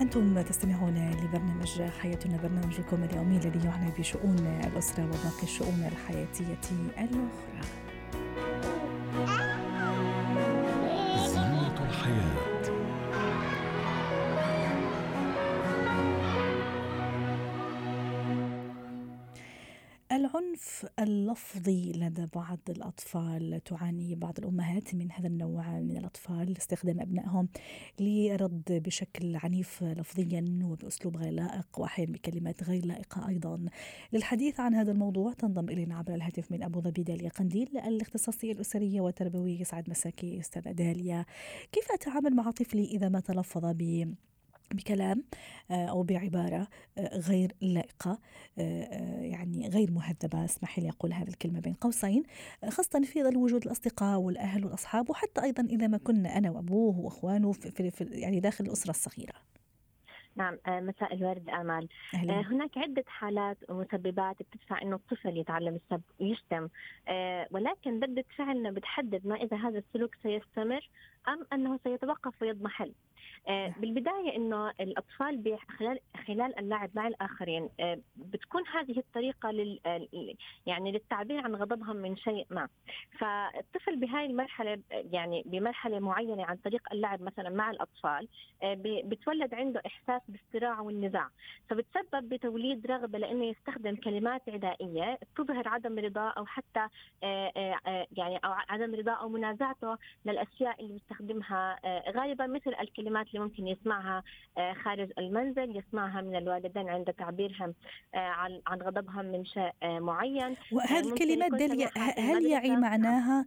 أنتم تستمعون لبرنامج حياتنا برنامجكم اليومي الذي يعنى بشؤون الأسرة وباقي الشؤون الحياتية الأخرى. العنف اللفظي لدى بعض الأطفال تعاني بعض الأمهات من هذا النوع من الأطفال استخدام أبنائهم لرد بشكل عنيف لفظيا وبأسلوب غير لائق وأحيانا بكلمات غير لائقة أيضا. للحديث عن هذا الموضوع تنضم إلينا عبر الهاتف من أبو ظبي داليا قنديل الاختصاصية الأسرية والتربوية يسعد مساكي أستاذة داليا. كيف أتعامل مع طفلي إذا ما تلفظ ب بكلام آه، أو بعبارة آه، غير لائقة آه، يعني غير مهذبة اسمحي لي أقول هذه الكلمة بين قوسين خاصة في ظل وجود الأصدقاء والأهل والأصحاب وحتى أيضا إذا ما كنا أنا وأبوه وأخوانه في, في يعني داخل الأسرة الصغيرة. نعم مساء الورد أهلا. هناك عدة حالات ومسببات بتدفع إنه الطفل يتعلم السب ويشتم ولكن ردة فعلنا بتحدد ما إذا هذا السلوك سيستمر أم أنه سيتوقف ويضمحل. آه، بالبداية أنه الأطفال خلال خلال اللعب مع الآخرين آه، بتكون هذه الطريقة لل يعني للتعبير عن غضبهم من شيء ما. فالطفل بهاي المرحلة يعني بمرحلة معينة عن طريق اللعب مثلا مع الأطفال آه، بتولد عنده إحساس بالصراع والنزاع. فبتسبب بتوليد رغبة لأنه يستخدم كلمات عدائية تظهر عدم رضاه أو حتى يعني أو عدم رضاه أو منازعته للأشياء اللي يستخدمها غالبا مثل الكلمات اللي ممكن يسمعها آه، خارج المنزل يسمعها من الوالدين عند تعبيرهم آه، عن عن غضبهم من شيء آه، معين وهذه الكلمات داليا هل يعي معناها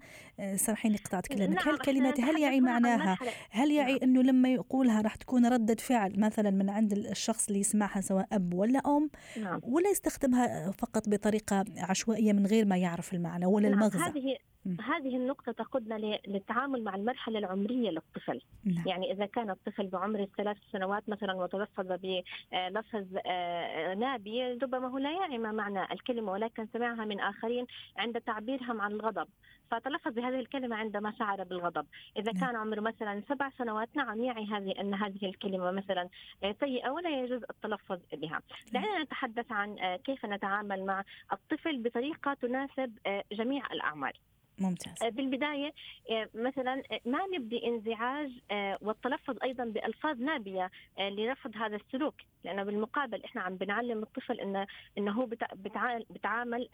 سامحيني قطعت كلامك نعم هل كلمات هل يعي معناها هل يعي نعم. أنه لما يقولها راح تكون ردة فعل مثلا من عند الشخص اللي يسمعها سواء أب ولا أم نعم. ولا يستخدمها فقط بطريقة عشوائية من غير ما يعرف المعنى ولا نعم. المغزى هذه هذه النقطة تقودنا للتعامل مع المرحلة العمرية للطفل نعم. يعني إذا كان الطفل بعمر الثلاث سنوات مثلا وتلفظ بلفظ آه، نابي ربما هو لا يعي ما معنى الكلمة ولكن سمعها من آخرين عند تعبيرهم عن الغضب فتلفظ بهذه الكلمة عندما شعر بالغضب إذا نعم. كان عمره مثلا سبع سنوات نعم يعي هذه أن هذه الكلمة مثلا آه، سيئة ولا يجوز التلفظ بها نعم. دعنا نتحدث عن آه، كيف نتعامل مع الطفل بطريقة تناسب جميع الأعمار ممتاز. آه، بالبداية آه، مثلا آه، ما نبدي انزعاج والتلفظ أيضا بألفاظ نابية لرفض هذا السلوك. لأنه بالمقابل إحنا عم بنعلم الطفل انه إنه هو بتعامل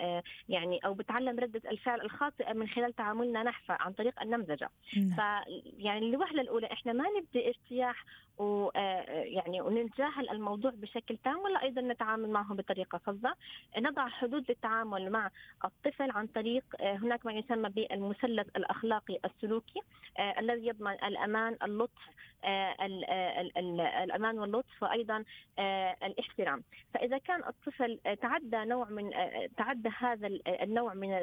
يعني أو بتعلم ردة الفعل الخاطئة من خلال تعاملنا نحن عن طريق النمذجة نعم. فيعني الوهلة الأولى إحنا ما نبدي ارتياح ويعني ونتجاهل الموضوع بشكل تام ولا أيضا نتعامل معه بطريقة فظة نضع حدود للتعامل مع الطفل عن طريق هناك ما يسمى بالمثلث الأخلاقي السلوكي الذي يضمن الأمان اللطف الأمان واللطف وأيضا الاحترام فإذا كان الطفل تعدى نوع من تعدى هذا النوع من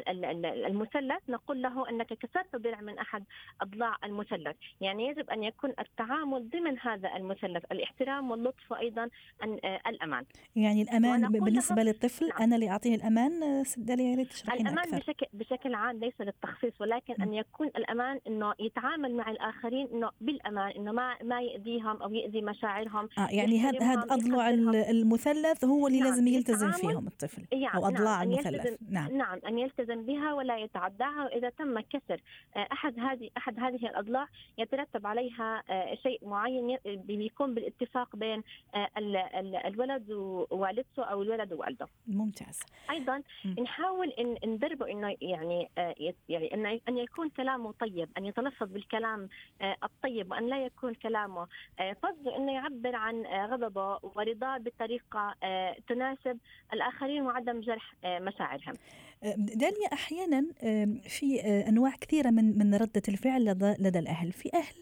المثلث نقول له إنك كسرت ضلع من أحد أضلاع المثلث يعني يجب أن يكون التعامل ضمن هذا المثلث الاحترام واللطف وأيضا آه، الأمان يعني الأمان بالنسبة للطفل نعم. أنا اللي أعطيه الأمان آه، داليا يا ريت تشرحين الأمان أكثر. بشكل بشكل عام ليس للتخصيص ولكن. أن يكون الأمان إنه يتعامل مع الآخرين إنه بالأمان إنه ما ما يأذيهم أو يأذي مشاعرهم آه يعني هذا هذا أضلع المثلث هو اللي نعم. لازم يلتزم فيهم الطفل يعني أو أضلاع نعم. المثلث نعم نعم أن يلتزم بها ولا يتعداها وإذا تم كسر آه، أحد هذه أحد هذه الأضلاع يترتب عليها شيء معين بيكون بالاتفاق بين آه، الولد ووالدته أو الولد ووالده ممتاز أيضا م. نحاول ان ندربه إنه يعني آه، يعني إن يكون كلامه طيب أن يتلفظ بالكلام آه، الطيب وأن لا يكون كلامه فظ إنه يعبر عن غضبه ورضاه بطريقة تناسب الآخرين وعدم جرح مشاعرهم داليا أحيانا في أنواع كثيرة من من ردة الفعل لدى الأهل في أهل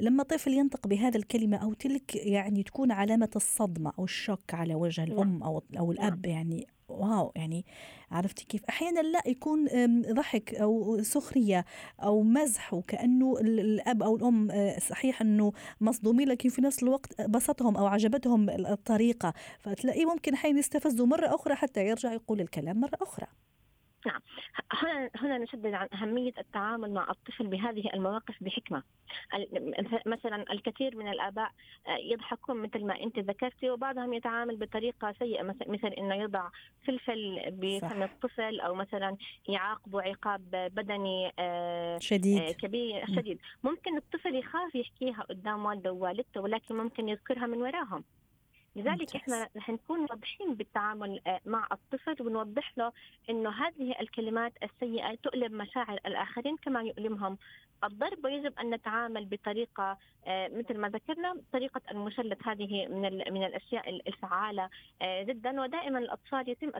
لما طفل ينطق بهذا الكلمة أو تلك يعني تكون علامة الصدمة أو الشك على وجه نعم. الام أو أو الأب نعم. يعني واو يعني عرفتي كيف؟ أحيانا لا يكون ضحك أو سخرية أو مزح وكأنه الأب أو الأم آه، صحيح أنه مصدومين لكن في نفس الوقت بسطهم أو عجبتهم الطريقة فتلاقيه ممكن حين يستفزوا مرة أخرى حتى يرجع يقول الكلام مرة أخرى. نعم. هنا هنا نشدد عن أهمية التعامل مع الطفل بهذه المواقف بحكمة. مثلا الكثير من الآباء آه، يضحكون مثل ما أنت ذكرتي وبعضهم يتعامل بطريقة سيئة مثل أنه يضع فلفل بفم الطفل أو مثلا يعاقبه عقاب بدني آه، شديد. آه، كبير شديد. ممكن الطفل يخاف يحكيها قدام والده ووالدته ولكن ممكن يذكرها من وراهم. لذلك إحنا رح نكون واضحين بالتعامل آه، مع الطفل ونوضح له إنه هذه الكلمات السيئة تؤلم مشاعر الآخرين كما يؤلمهم. الضرب ويجب أن نتعامل بطريقة آه، مثل ما ذكرنا طريقة المشلت هذه من من الأشياء الفعالة آه، جدا. ودائما الأطفال يتم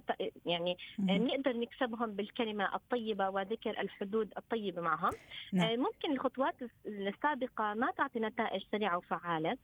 يعني نقدر نكسبهم بالكلمة الطيبة وذكر الحدود الطيبة معهم. نعم. ممكن الخطوات السابقة ما تعطي نتائج سريعة وفعالة.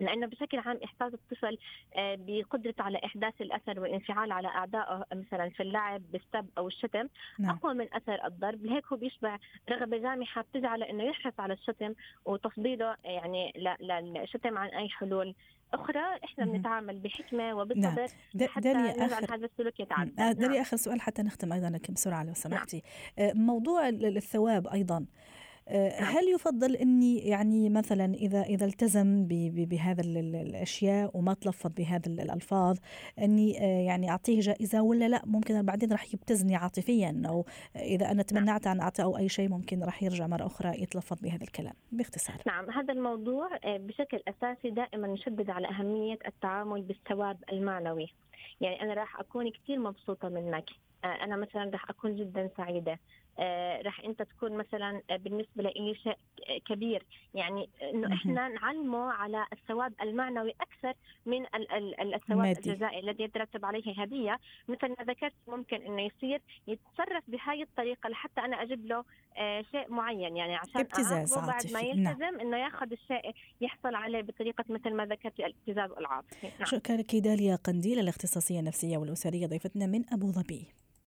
لأنه بشكل عام إحساس الطفل آه، بقدرته على إحداث الأثر والانفعال على أعدائه مثلا في اللعب بالسب أو الشتم نعم. أقوى من أثر الضرب لهيك هو بيشبع رغبة جامحة بتجعله إنه يحرص على الشتم وتفضيله يعني للشتم عن أي حلول أخرى إحنا بنتعامل بحكمة وبصبر نعم. حتى آخر... هذا السلوك يتعدى دالي نعم. آخر سؤال حتى نختم أيضا لك بسرعة لو سمحتي نعم. موضوع الثواب أيضا آه،. هل يفضل إني يعني مثلا إذا إذا التزم بهذا الأشياء وما تلفظ بهذا الألفاظ إني آه، يعني أعطيه جائزة ولا لا؟ ممكن بعدين راح يبتزني عاطفيا أو إذا أنا نعم. تمنعت عن اعطائه أي شيء ممكن راح يرجع مرة أخرى يتلفظ بهذا الكلام باختصار. نعم هذا الموضوع آه، بشكل أساسي دائما نشدد على أهمية التعامل بالثواب المعنوي. يعني أنا راح أكون كثير مبسوطة منك. أنا مثلا راح أكون جدا سعيدة. آه، راح انت تكون مثلا آه، بالنسبة لي شيء كبير. يعني إنه إحنا نعلمه على الثواب المعنوي أكثر من الثواب الجزائي الذي يترتب عليه هدية. مثل ما ذكرت ممكن إنه يصير يتصرف بهاي الطريقة لحتى أنا أجيب له آه، شيء معين. يعني عشان ابتزاز بعد ما. يلتزم نعم. إنه ياخذ الشيء يحصل عليه بطريقة مثل ما ذكرت الابتزاز العاطفي. نعم. شكرا لك داليا قنديل الاختصاصية النفسية والأسرية ضيفتنا من أبو ظبي.